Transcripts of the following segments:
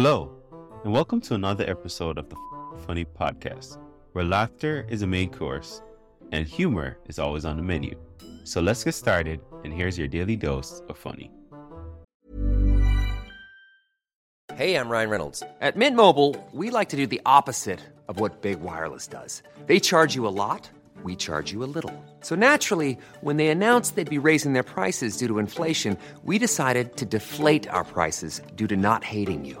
Hello, and welcome to another episode of the Funny Podcast, where laughter is a main course and humor is always on the menu. So let's get started, and here's your daily dose of funny. Hey, I'm Ryan Reynolds. At Mint Mobile, we like to do the opposite of what Big Wireless does. They charge you a lot, we charge you a little. So naturally, when they announced they'd be raising their prices due to inflation, we decided to deflate our prices due to not hating you.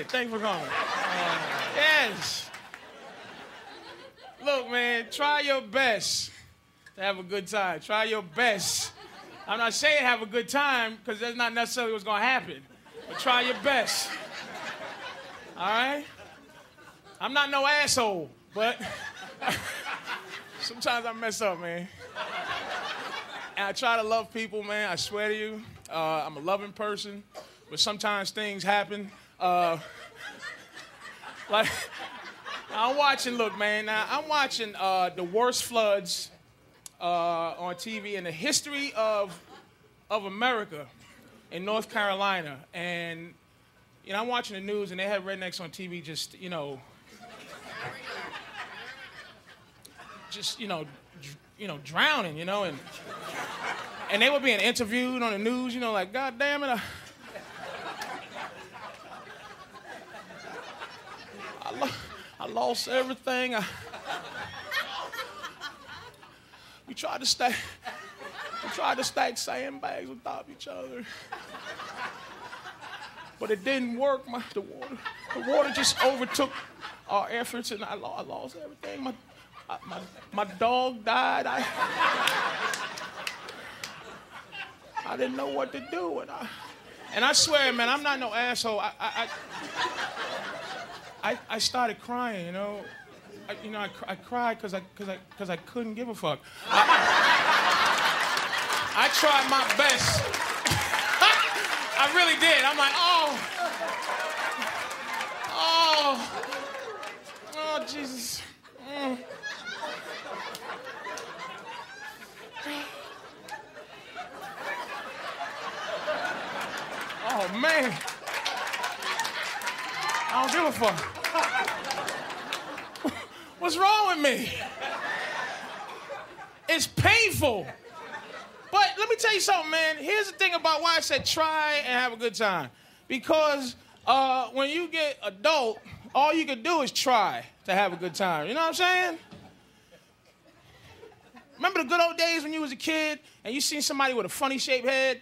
Shit! Thanks for coming. Uh, yes. Look, man, try your best to have a good time. Try your best. I'm not saying have a good time because that's not necessarily what's gonna happen. But try your best. All right? I'm not no asshole, but sometimes I mess up, man. And I try to love people, man. I swear to you, uh, I'm a loving person, but sometimes things happen. Uh, like I'm watching. Look, man. Now I'm watching uh, the worst floods uh, on TV in the history of of America in North Carolina, and you know I'm watching the news, and they have rednecks on TV, just you know, just you know, you know, drowning, you know, and and they were being interviewed on the news, you know, like God damn it. I, I lost everything. I, we tried to stack, we tried to stack sandbags on top of each other, but it didn't work. My, the water, the water just overtook our efforts, and I, I lost everything. My, I, my, my dog died. I, I didn't know what to do, and I, and I swear, man, I'm not no asshole. I, I, I I, I started crying, you know. I, you know, I, I cried because I, cause I, cause I couldn't give a fuck. I, I tried my best. I really did. I'm like, oh, oh, oh, Jesus. Mm. Oh, man. Don't give a fuck. What's wrong with me? It's painful. But let me tell you something, man. Here's the thing about why I said try and have a good time. Because uh, when you get adult, all you can do is try to have a good time. You know what I'm saying? Remember the good old days when you was a kid and you seen somebody with a funny shaped head?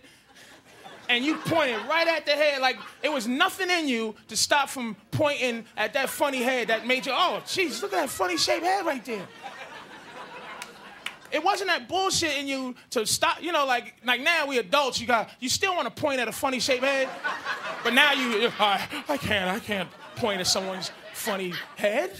And you pointed right at the head like it was nothing in you to stop from pointing at that funny head that made you, oh, jeez, look at that funny shaped head right there. It wasn't that bullshit in you to stop, you know, like like now we adults, you got you still want to point at a funny shaped head, but now you I, I can't, I can't point at someone's funny head.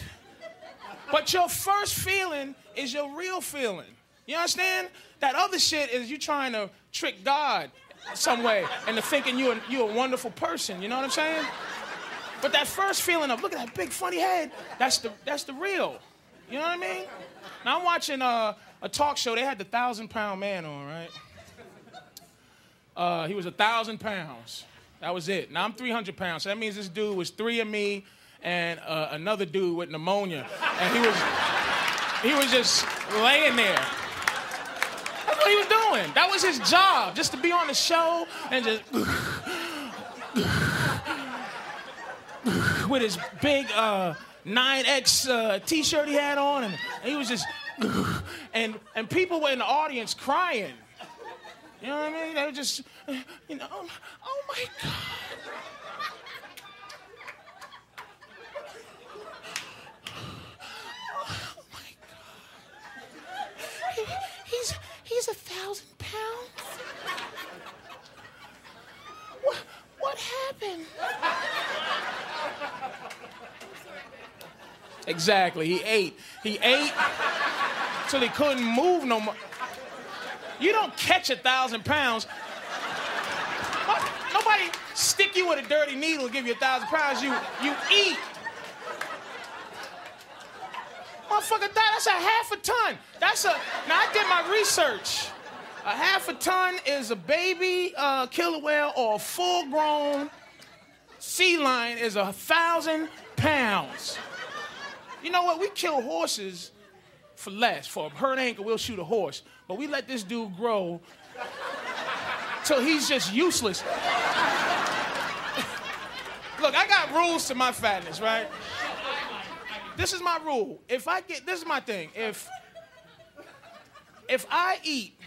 But your first feeling is your real feeling. You understand? That other shit is you trying to trick God some way into thinking you're, you're a wonderful person. You know what I'm saying? But that first feeling of look at that big funny head, that's the that's the real. You know what I mean? Now I'm watching uh, a talk show. They had the thousand pound man on, right? Uh, he was a thousand pounds. That was it. Now I'm 300 pounds. So that means this dude was three of me and uh, another dude with pneumonia, and he was he was just laying there. What he was doing. That was his job, just to be on the show and just with his big uh, 9X uh, t-shirt he had on, and, and he was just and and people were in the audience crying. You know what I mean? They were just, you know, oh my God. a thousand pounds? What, what happened? Exactly. He ate. He ate till he couldn't move no more. You don't catch a thousand pounds. Nobody stick you with a dirty needle and give you a thousand pounds. You you eat. Motherfucker, that, that's a half a ton. That's a. Now I did my research. A half a ton is a baby uh, killer whale or a full-grown sea lion is a thousand pounds. You know what? We kill horses for less. For a hurt ankle, we'll shoot a horse. But we let this dude grow till he's just useless. Look, I got rules to my fatness, right? This is my rule. If I get, this is my thing. If if I eat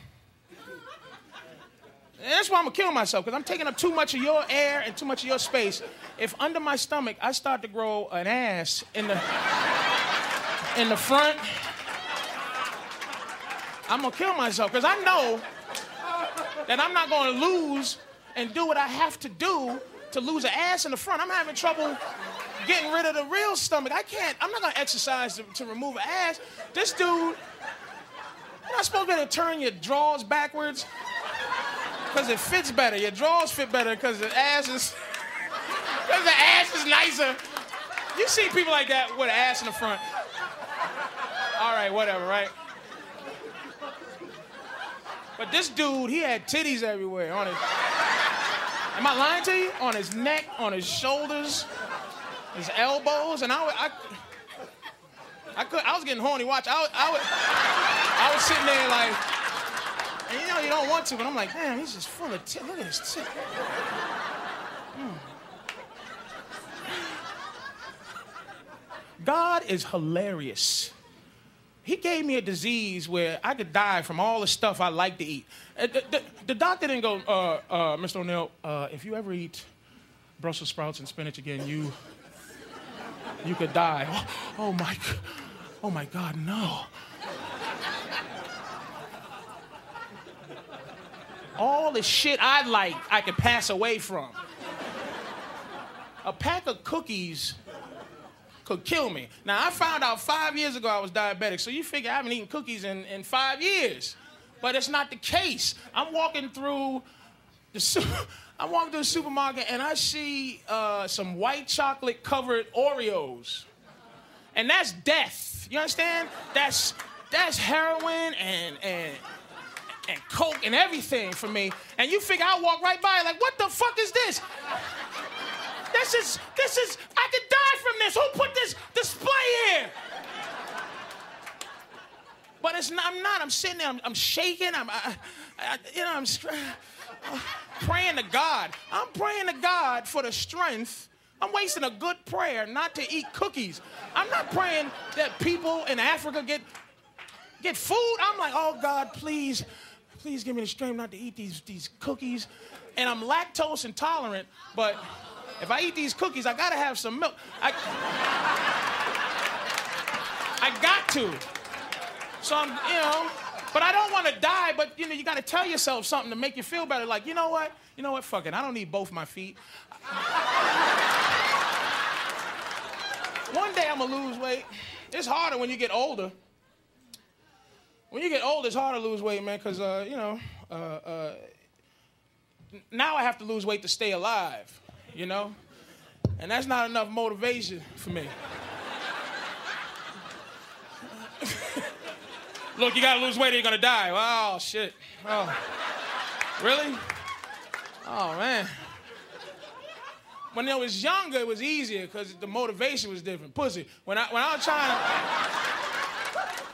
that's why I'm gonna kill myself, because I'm taking up too much of your air and too much of your space. If under my stomach I start to grow an ass in the in the front, I'm gonna kill myself because I know that I'm not gonna lose and do what I have to do to lose an ass in the front. I'm having trouble getting rid of the real stomach. I can't, I'm not gonna exercise to, to remove an ass. This dude, you're not supposed to be able to turn your drawers backwards because it fits better. Your drawers fit better because the ass is because the ass is nicer. You see people like that with an ass in the front. All right, whatever, right? But this dude, he had titties everywhere on his. Am I lying to you? On his neck, on his shoulders, his elbows, and I, I, I could, I was getting horny. Watch, I, I, I was sitting there like. And you know you don't want to, but I'm like, damn, he's just full of tit. Look at his tit. Mm. God is hilarious. He gave me a disease where I could die from all the stuff I like to eat. Uh, the, the, the doctor didn't go, uh, uh, Mr. O'Neal, uh, if you ever eat Brussels sprouts and spinach again, you you could die. Oh, oh my, oh my God, no. all the shit I like, I could pass away from. A pack of cookies could kill me. Now, I found out five years ago I was diabetic, so you figure I haven't eaten cookies in, in five years. But it's not the case. I'm walking through the I'm walking through the supermarket and I see uh, some white chocolate covered Oreos. And that's death. You understand? That's that's heroin and and and coke and everything for me. And you figure I'll walk right by like, what the fuck is this? This is, this is, I could die from this. Who put this display here? But it's not, I'm not. I'm sitting there, I'm, I'm shaking. I'm, I, I, you know, I'm praying to God. I'm praying to God for the strength. I'm wasting a good prayer not to eat cookies. I'm not praying that people in Africa get get food. I'm like, oh God, please please give me the strength not to eat these, these cookies. And I'm lactose intolerant, but if I eat these cookies, I gotta have some milk. I, I got to. So I'm, you know, but I don't want to die, but you know, you gotta tell yourself something to make you feel better. Like, you know what? You know what? Fuck it. I don't need both my feet. One day I'm gonna lose weight. It's harder when you get older when you get old, it's hard to lose weight, man, because, uh, you know, uh, uh, now I have to lose weight to stay alive, you know? And that's not enough motivation for me. Look, you gotta lose weight or you're gonna die. Oh, shit. Oh. Really? Oh, man. When I was younger, it was easier because the motivation was different. Pussy. When I, when I was trying to.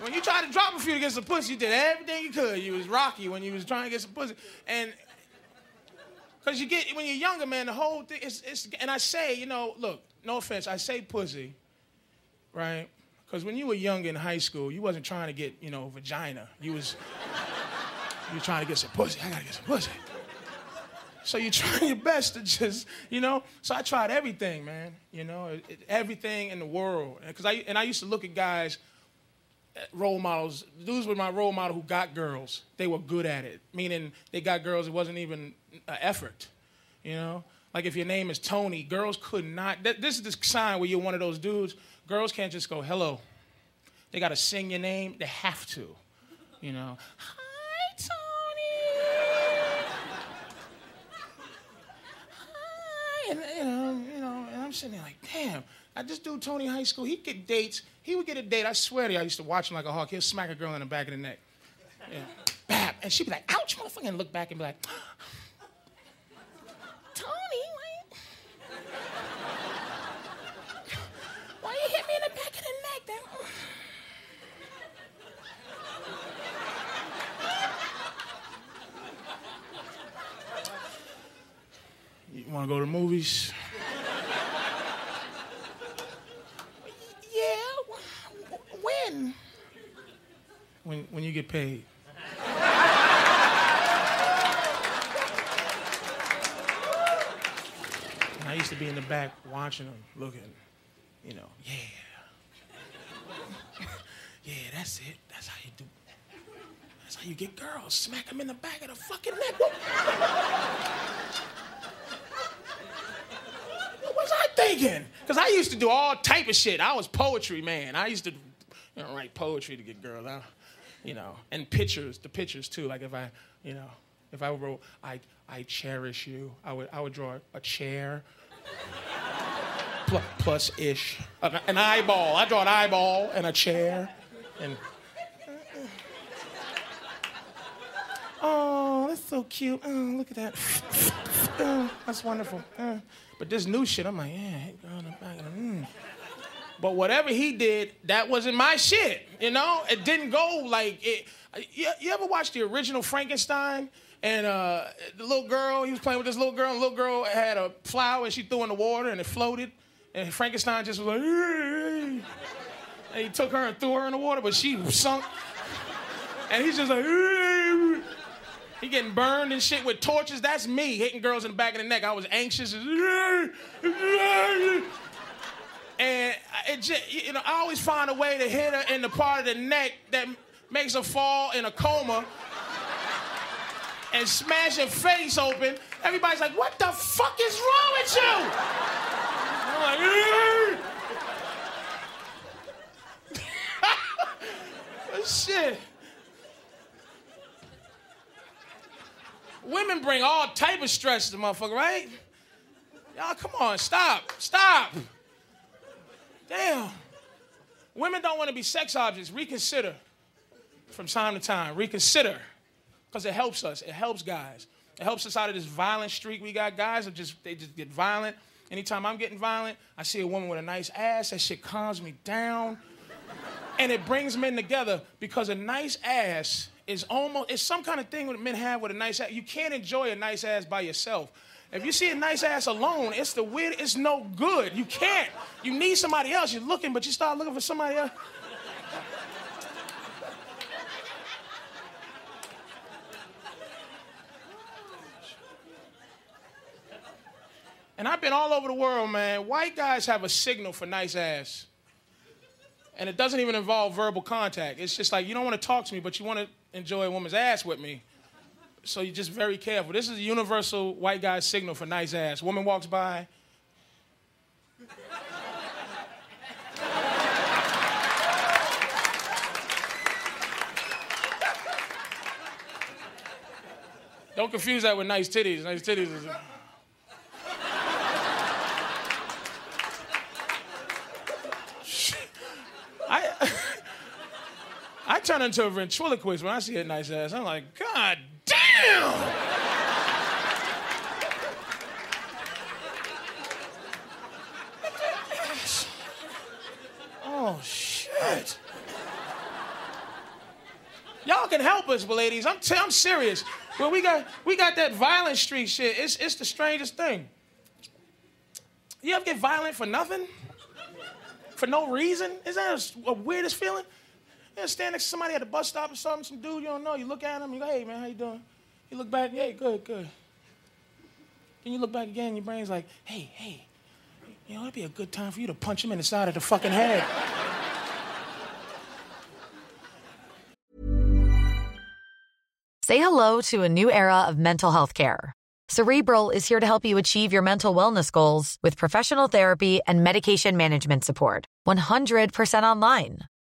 When you tried to drop a few to get some pussy, you did everything you could. You was rocky when you was trying to get some pussy. And because you get, when you're younger, man, the whole thing is, it's, and I say, you know, look, no offense, I say pussy, right? Because when you were young in high school, you wasn't trying to get, you know, vagina. You was, you trying to get some pussy. I gotta get some pussy. So you're trying your best to just, you know. So I tried everything, man. You know, it, everything in the world. Because I and I used to look at guys eh, role models. Dudes were my role model who got girls. They were good at it, meaning they got girls. It wasn't even an effort, you know. Like if your name is Tony, girls could not. th- This is the sign where you're one of those dudes. Girls can't just go hello. They got to sing your name. They have to. You know. Hi, Tony. Hi. And you know, you know, and I'm sitting there like, damn. I just do Tony high school. He'd get dates. He would get a date. I swear to you, I used to watch him like a hawk. He'll smack a girl in the back of the neck. Yeah. Bap. And she'd be like, ouch, motherfucker, and look back and be like, Tony, why, why you hit me in the back of the neck? That, you want to go to the movies? yeah. w- When? When, when you get paid. I used to be in the back watching them, looking, you know, yeah. yeah, that's it. That's how you do. That's how you get girls. Smack them in the back of the fucking neck. What, what thinking? Because I used to do all type of shit. I was poetry, man. I used to you know, write poetry to get girls. I, you know, and pictures, the pictures too. Like if I, you know, if I wrote, I, I cherish you, I would, I would draw a chair, plus ish, an, an eyeball. I draw an eyeball and a chair, and. Oh, that's so cute. Oh, look at that. Oh, that's wonderful. Oh. But this new shit, I'm like, yeah, girl. Mm. But whatever he did, that wasn't my shit. You know, it didn't go like it. You, you ever watch the original Frankenstein? And uh, the little girl, he was playing with this little girl, and the little girl had a flower and she threw in the water and it floated. And Frankenstein just was like, and he took her and threw her in the water, but she sunk. And he's just like. he getting burned and shit with torches. That's me hitting girls in the back of the neck. I was anxious. And it just, you know, I always find a way to hit her in the part of the neck that makes her fall in a coma and smash her face open. Everybody's like, what the fuck is wrong with you? I'm like, shit. Women bring all type of stress to the motherfucker, right? Y'all, come on, stop, stop. Damn. Women don't want to be sex objects. Reconsider from time to time. Reconsider. Because it helps us. It helps guys. It helps us out of this violent streak we got. Guys that just they just get violent. Anytime I'm getting violent, I see a woman with a nice ass. That shit calms me down. And it brings men together because a nice ass is almost it's some kind of thing that men have with a nice ass. You can't enjoy a nice ass by yourself. If you see a nice ass alone, it's the weird, it's no good. You can't. You need somebody else. You're looking, but you start looking for somebody else. And I've been all over the world, man. White guys have a signal for nice ass. And it doesn't even involve verbal contact. It's just like you don't want to talk to me, but you want to enjoy a woman's ass with me. So you're just very careful. This is a universal white guy signal for nice ass. Woman walks by. Don't confuse that with nice titties. Nice titties is. I, I turn into a ventriloquist when I see a nice ass. I'm like, God damn! oh, shit. Y'all can help us, ladies. I'm, t- I'm serious. Well, we got we got that violent street shit. It's it's the strangest thing. You ever get violent for nothing? For no reason? Is that a, a weirdest feeling? You stand next to somebody at a bus stop or something, some dude you don't know, you look at him, you go, hey man, how you doing? You look back, hey, good, good. Then you look back again, your brain's like, hey, hey, you know, it'd be a good time for you to punch him in the side of the fucking head. Say hello to a new era of mental health care. Cerebral is here to help you achieve your mental wellness goals with professional therapy and medication management support. 100% online.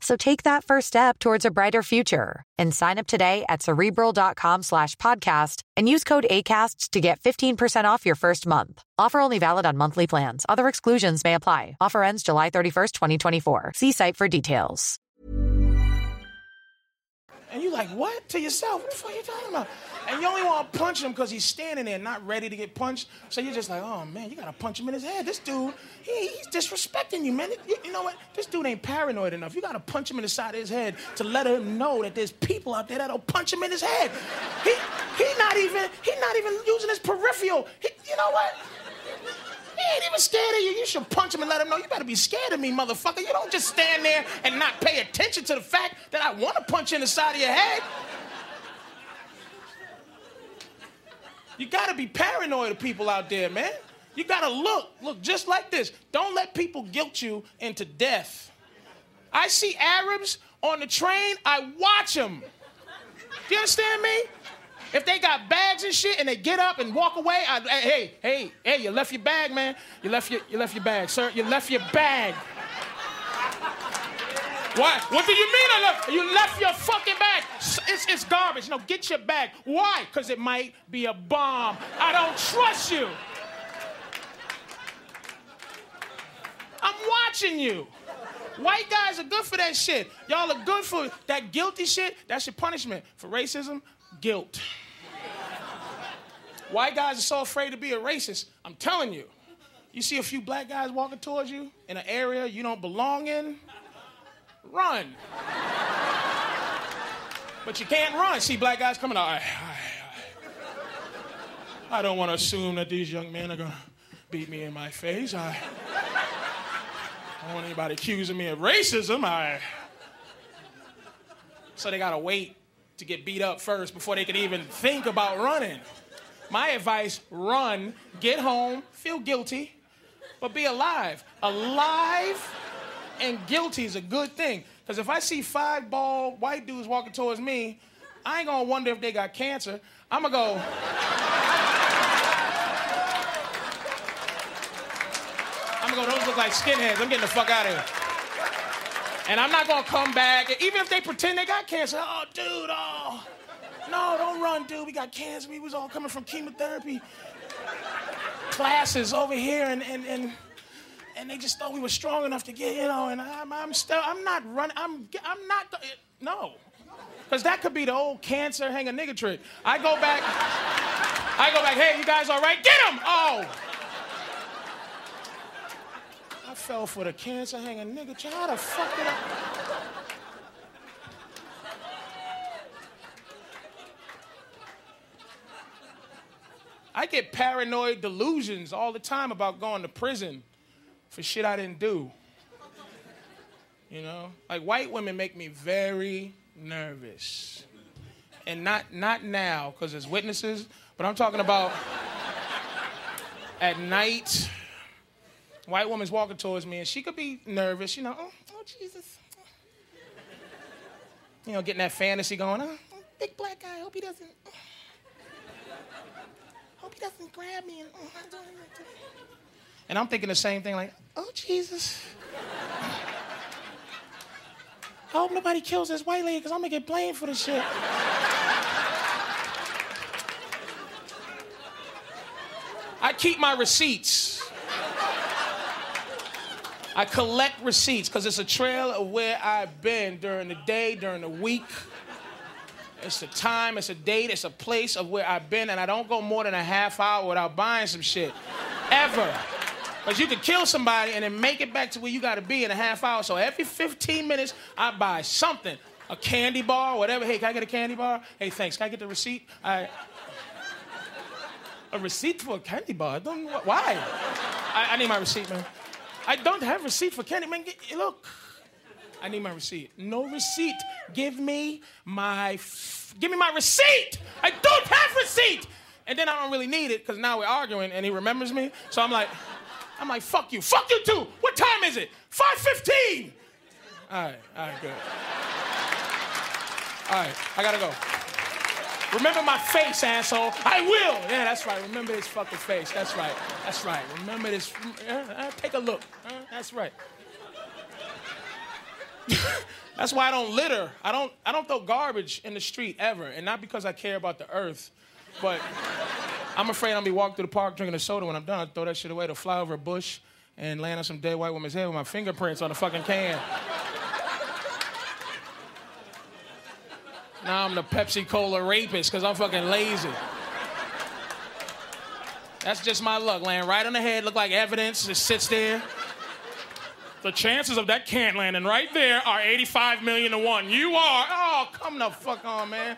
So take that first step towards a brighter future and sign up today at cerebral.com slash podcast and use code ACasts to get 15% off your first month. Offer only valid on monthly plans. Other exclusions may apply. Offer ends July 31st, 2024. See site for details. And you like, what? To yourself, what the fuck are you talking about? And you only want to punch him because he's standing there not ready to get punched. So you're just like, oh man, you gotta punch him in his head. This dude, he, he's disrespecting you, man. You, you know what? This dude ain't paranoid enough. You gotta punch him in the side of his head to let him know that there's people out there that'll punch him in his head. He he not even he not even using his peripheral. He, you know what? He ain't even scared of you. You should punch him and let him know you better be scared of me, motherfucker. You don't just stand there and not pay attention to the fact that I want to punch you in the side of your head. You gotta be paranoid of people out there, man. You gotta look, look just like this. Don't let people guilt you into death. I see Arabs on the train, I watch them. Do you understand me? If they got bags and shit and they get up and walk away, I, hey, hey, hey, you left your bag, man. You left your, you left your bag, sir. You left your bag. What? What do you mean I left? You left your fucking bag. It's, it's garbage. No, get your bag. Why? Because it might be a bomb. I don't trust you. I'm watching you. White guys are good for that shit. Y'all are good for that guilty shit. That's your punishment for racism, guilt. White guys are so afraid to be a racist. I'm telling you. You see a few black guys walking towards you in an area you don't belong in, run. but you can't run. See black guys coming out. I, I, I don't want to assume that these young men are going to beat me in my face. I, I don't want anybody accusing me of racism. I, so they got to wait to get beat up first before they can even think about running. My advice run, get home, feel guilty, but be alive. Alive and guilty is a good thing. Because if I see five bald white dudes walking towards me, I ain't gonna wonder if they got cancer. I'm gonna go. I'm gonna go, those look like skinheads. I'm getting the fuck out of here. And I'm not gonna come back, even if they pretend they got cancer. Oh, dude, oh. No, don't run, dude. We got cancer. We was all coming from chemotherapy classes over here, and and and, and they just thought we were strong enough to get, you know. And I'm I'm still I'm not running. I'm I'm not. No, because that could be the old cancer hang a nigga trick. I go back. I go back. Hey, you guys all right? Get him! Oh. I fell for the cancer hang a nigga trick. How the fuck did I? I get paranoid delusions all the time about going to prison for shit I didn't do. You know, like white women make me very nervous. And not not now because there's witnesses, but I'm talking about at night. White woman's walking towards me and she could be nervous, you know. Oh, oh Jesus. You know, getting that fantasy going. Oh, oh big black guy. Hope he doesn't oh, hope he doesn't grab me. And, oh, and I'm thinking the same thing, like, oh, Jesus. I hope nobody kills this white lady because I'm going to get blamed for this shit. I keep my receipts. I collect receipts because it's a trail of where I've been during the day, during the week. It's a time, it's a date, it's a place of where I've been, and I don't go more than a half hour without buying some shit. Ever. Because you can kill somebody and then make it back to where you gotta be in a half hour. So every 15 minutes, I buy something. A candy bar, whatever. Hey, can I get a candy bar? Hey, thanks. Can I get the receipt? I... A receipt for a candy bar? I don't, why? I, I need my receipt, man. I don't have receipt for candy, man. Get, look, I need my receipt. No receipt. Give me my, f- give me my receipt. I don't have receipt. And then I don't really need it because now we're arguing and he remembers me. So I'm like, I'm like, fuck you, fuck you too. What time is it? 5:15. All right, all right, good. All right, I gotta go. Remember my face, asshole. I will. Yeah, that's right. Remember this fucking face. That's right. That's right. Remember this. Uh, uh, take a look. Uh, that's right. that's why I don't litter. I don't. I don't throw garbage in the street ever, and not because I care about the earth, but I'm afraid I'm gonna be walking through the park drinking a soda when I'm done. I throw that shit away to fly over a bush and land on some dead white woman's head with my fingerprints on the fucking can. Now I'm the Pepsi Cola rapist because I'm fucking lazy. That's just my luck. Land right on the head, look like evidence, just sits there. The chances of that can landing right there are 85 million to one. You are. Oh, come the fuck on, man.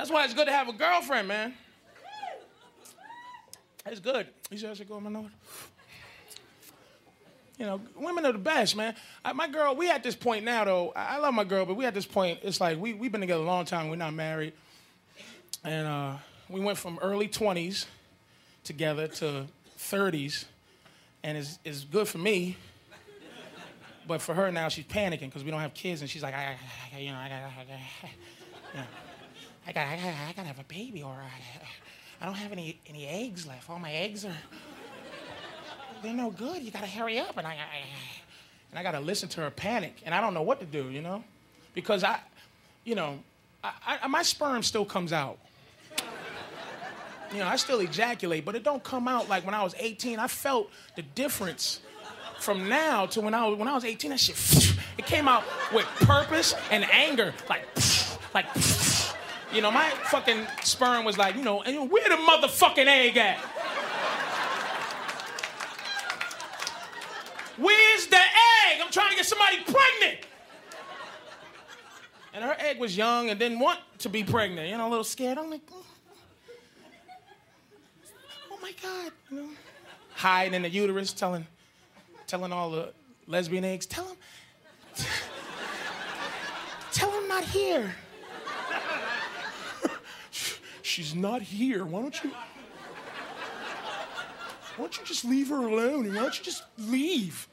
That's why it's good to have a girlfriend, man. It's good. You see how she go, my nose? You know, women are the best, man. I, my girl, we at this point now, though. I, I, love my girl, but we at this point, it's like we, we've been together a long time. We're not married. And uh, we went from early 20s together to 30s. And it's, it's good for me. But for her now, she's panicking because we don't have kids. And she's like, I, I, you know, I got, I got, you know, I got, I got, I got to have a baby or I, I don't have any, any eggs left. All my eggs are they're no good. You gotta hurry up. And I, I and I gotta listen to her panic, and I don't know what to do, you know, because I, you know, I, I, my sperm still comes out. You know, I still ejaculate, but it don't come out like when I was 18. I felt the difference from now to when I was when I was 18. That shit, it came out with purpose and anger, like, like, you know, my fucking sperm was like, you know, and where the motherfucking egg at? Where's the egg? I'm trying to get somebody pregnant. And her egg was young and didn't want to be pregnant, you know, a little scared. I'm like, oh, my God, you know, hiding in the uterus, telling, telling all the lesbian eggs, tell them, tell them not here. She's not here. Why don't you? Why don't you just leave her alone? Why don't you just leave?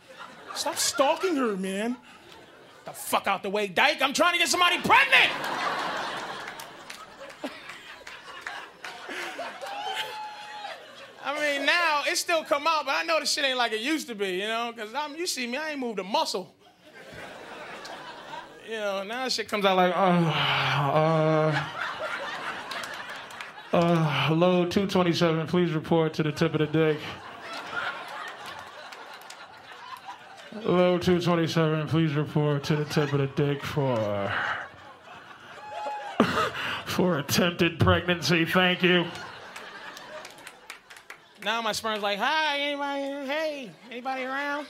Stop stalking her, man. The fuck out the way, Dyke. I'm trying to get somebody pregnant. I mean, now it still come out, but I know the shit ain't like it used to be, you know, because you see me, I ain't moved a muscle. You know, now shit comes out like, uh, uh, uh, load 227, please report to the tip of the dick. Low 227, please report to the tip of the dick for for attempted pregnancy. Thank you. Now my sperm's like, hi, anybody? Hey, anybody around?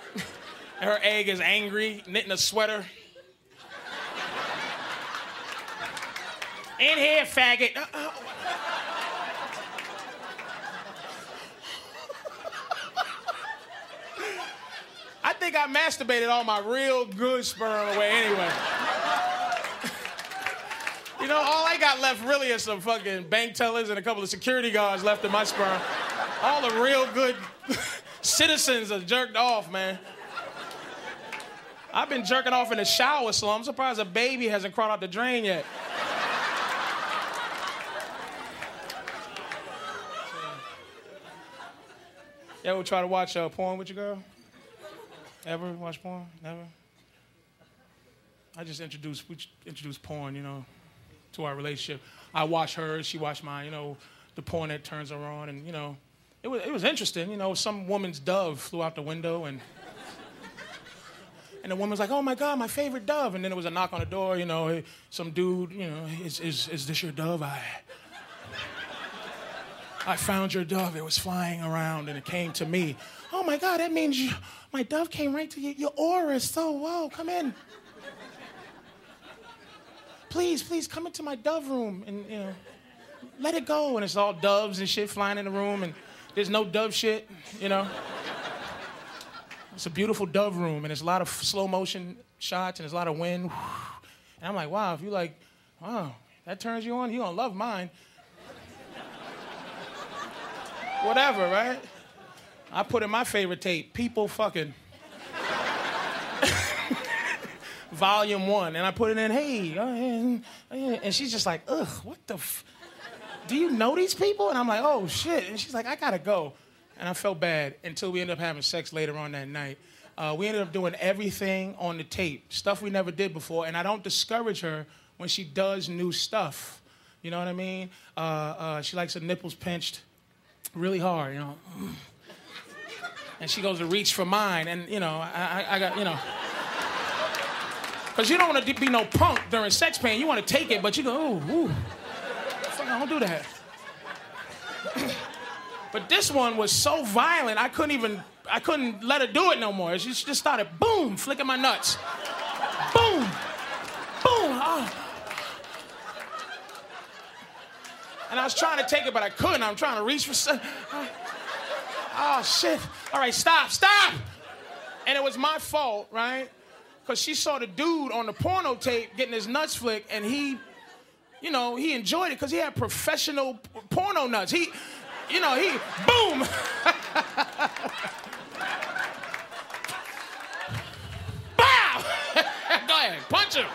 Her egg is angry, knitting a sweater. In here, faggot. Uh-uh. I think I masturbated all my real good sperm away anyway. you know, all I got left really is some fucking bank tellers and a couple of security guards left in my sperm. All the real good citizens are jerked off, man. I've been jerking off in the shower, so I'm surprised a baby hasn't crawled out the drain yet. You ever try to watch uh, porn with your girl? Ever watch porn? Never. I just introduced we introduced porn, you know, to our relationship. I watch hers, she watched mine. You know, the porn that turns her on, and you know, it was it was interesting. You know, some woman's dove flew out the window, and and the woman's like, "Oh my God, my favorite dove!" And then there was a knock on the door. You know, some dude, you know, is is is this your dove? I I found your dove. It was flying around, and it came to me. Oh my God, that means you, my dove came right to you. Your aura is so, whoa, come in. please, please come into my dove room and, you know, let it go. And it's all doves and shit flying in the room, and there's no dove shit, you know. It's a beautiful dove room, and there's a lot of slow motion shots, and there's a lot of wind. And I'm like, wow, if you like, wow, that turns you on, you gonna love mine. Whatever, right? I put in my favorite tape, people fucking. Volume one, and I put it in, hey, uh, and she's just like, ugh, what the f- do you know these people? And I'm like, oh shit. And she's like, I gotta go. And I felt bad until we ended up having sex later on that night. Uh, we ended up doing everything on the tape, stuff we never did before. And I don't discourage her when she does new stuff. You know what I mean? Uh, uh, she likes her nipples pinched really hard, you know. And she goes to reach for mine, and you know, I, I, got, you know. Because you don't want to be no punk during sex pain. You want to take it, but you go, ooh, ooh. Fuck, don't do that. but this one was so violent, I couldn't even, I couldn't let her do it no more. She just started, boom, flicking my nuts. boom, boom. Oh. And I was trying to take it, but I couldn't. I'm trying to reach for something. Oh, shit. All right, stop, stop. And it was my fault, right? Because she saw the dude on the porno tape getting his nuts flicked, and he, you know, he enjoyed it because he had professional porno nuts. He, you know, he, boom. Bow! Go ahead, punch him.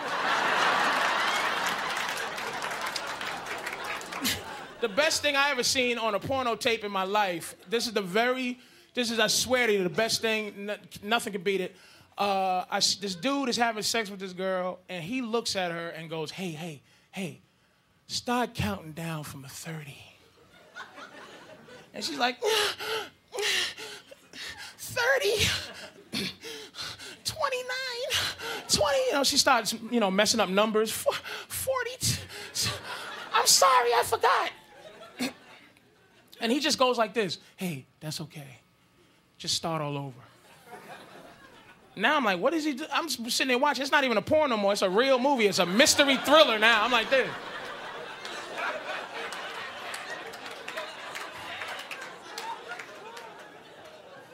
The best thing I ever seen on a porno tape in my life. This is the very, this is I swear to you, the best thing. n- nothing can beat it. Uh, I this dude is having sex with this girl, and he looks at her and goes, "Hey, hey, hey, start counting down from a 30." And she's like, 30, 29, 20. You know, she starts, you know, messing up numbers. 40. I'm sorry, I forgot. And he just goes like this Hey, that's okay. Just start all over. Now I'm like, what is he do? I'm sitting there watching. It's not even a porn no more. It's a real movie. It's a mystery thriller now. I'm like this.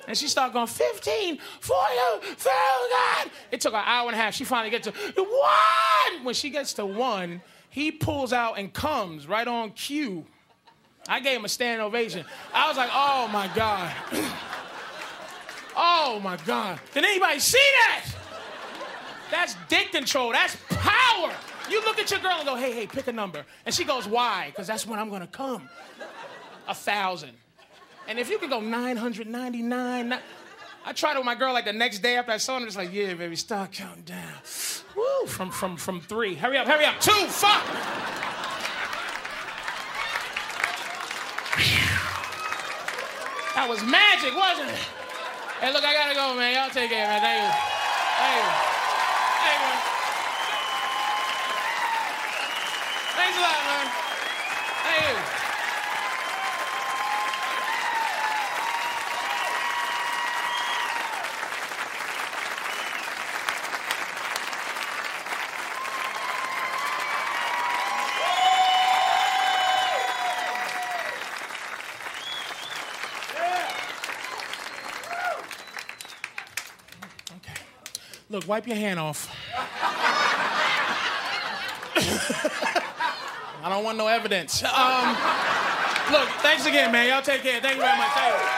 And she started going 15, 40, 30. It took an hour and a half. She finally gets to one. When she gets to one, he pulls out and comes right on cue. I gave him a standing ovation. I was like, oh my God. oh my God. Did anybody see that? That's dick control. That's power. You look at your girl and go, hey, hey, pick a number. And she goes, why? Because that's when I'm going to come. A thousand. And if you could go 999, ni- I tried it with my girl like the next day after I saw her, just like, yeah, baby, start counting down. Woo, from, from, from three. Hurry up, hurry up. Two, fuck. That was magic, wasn't it? Hey, look, I gotta go, man. Y'all take care, man. Thank you. Thank you. Thank you. Thanks a lot, man. Thank you. Okay. Look, wipe your hand off. I don't want no evidence. Um, look, thanks again, man. Y'all take care. Thank you very much.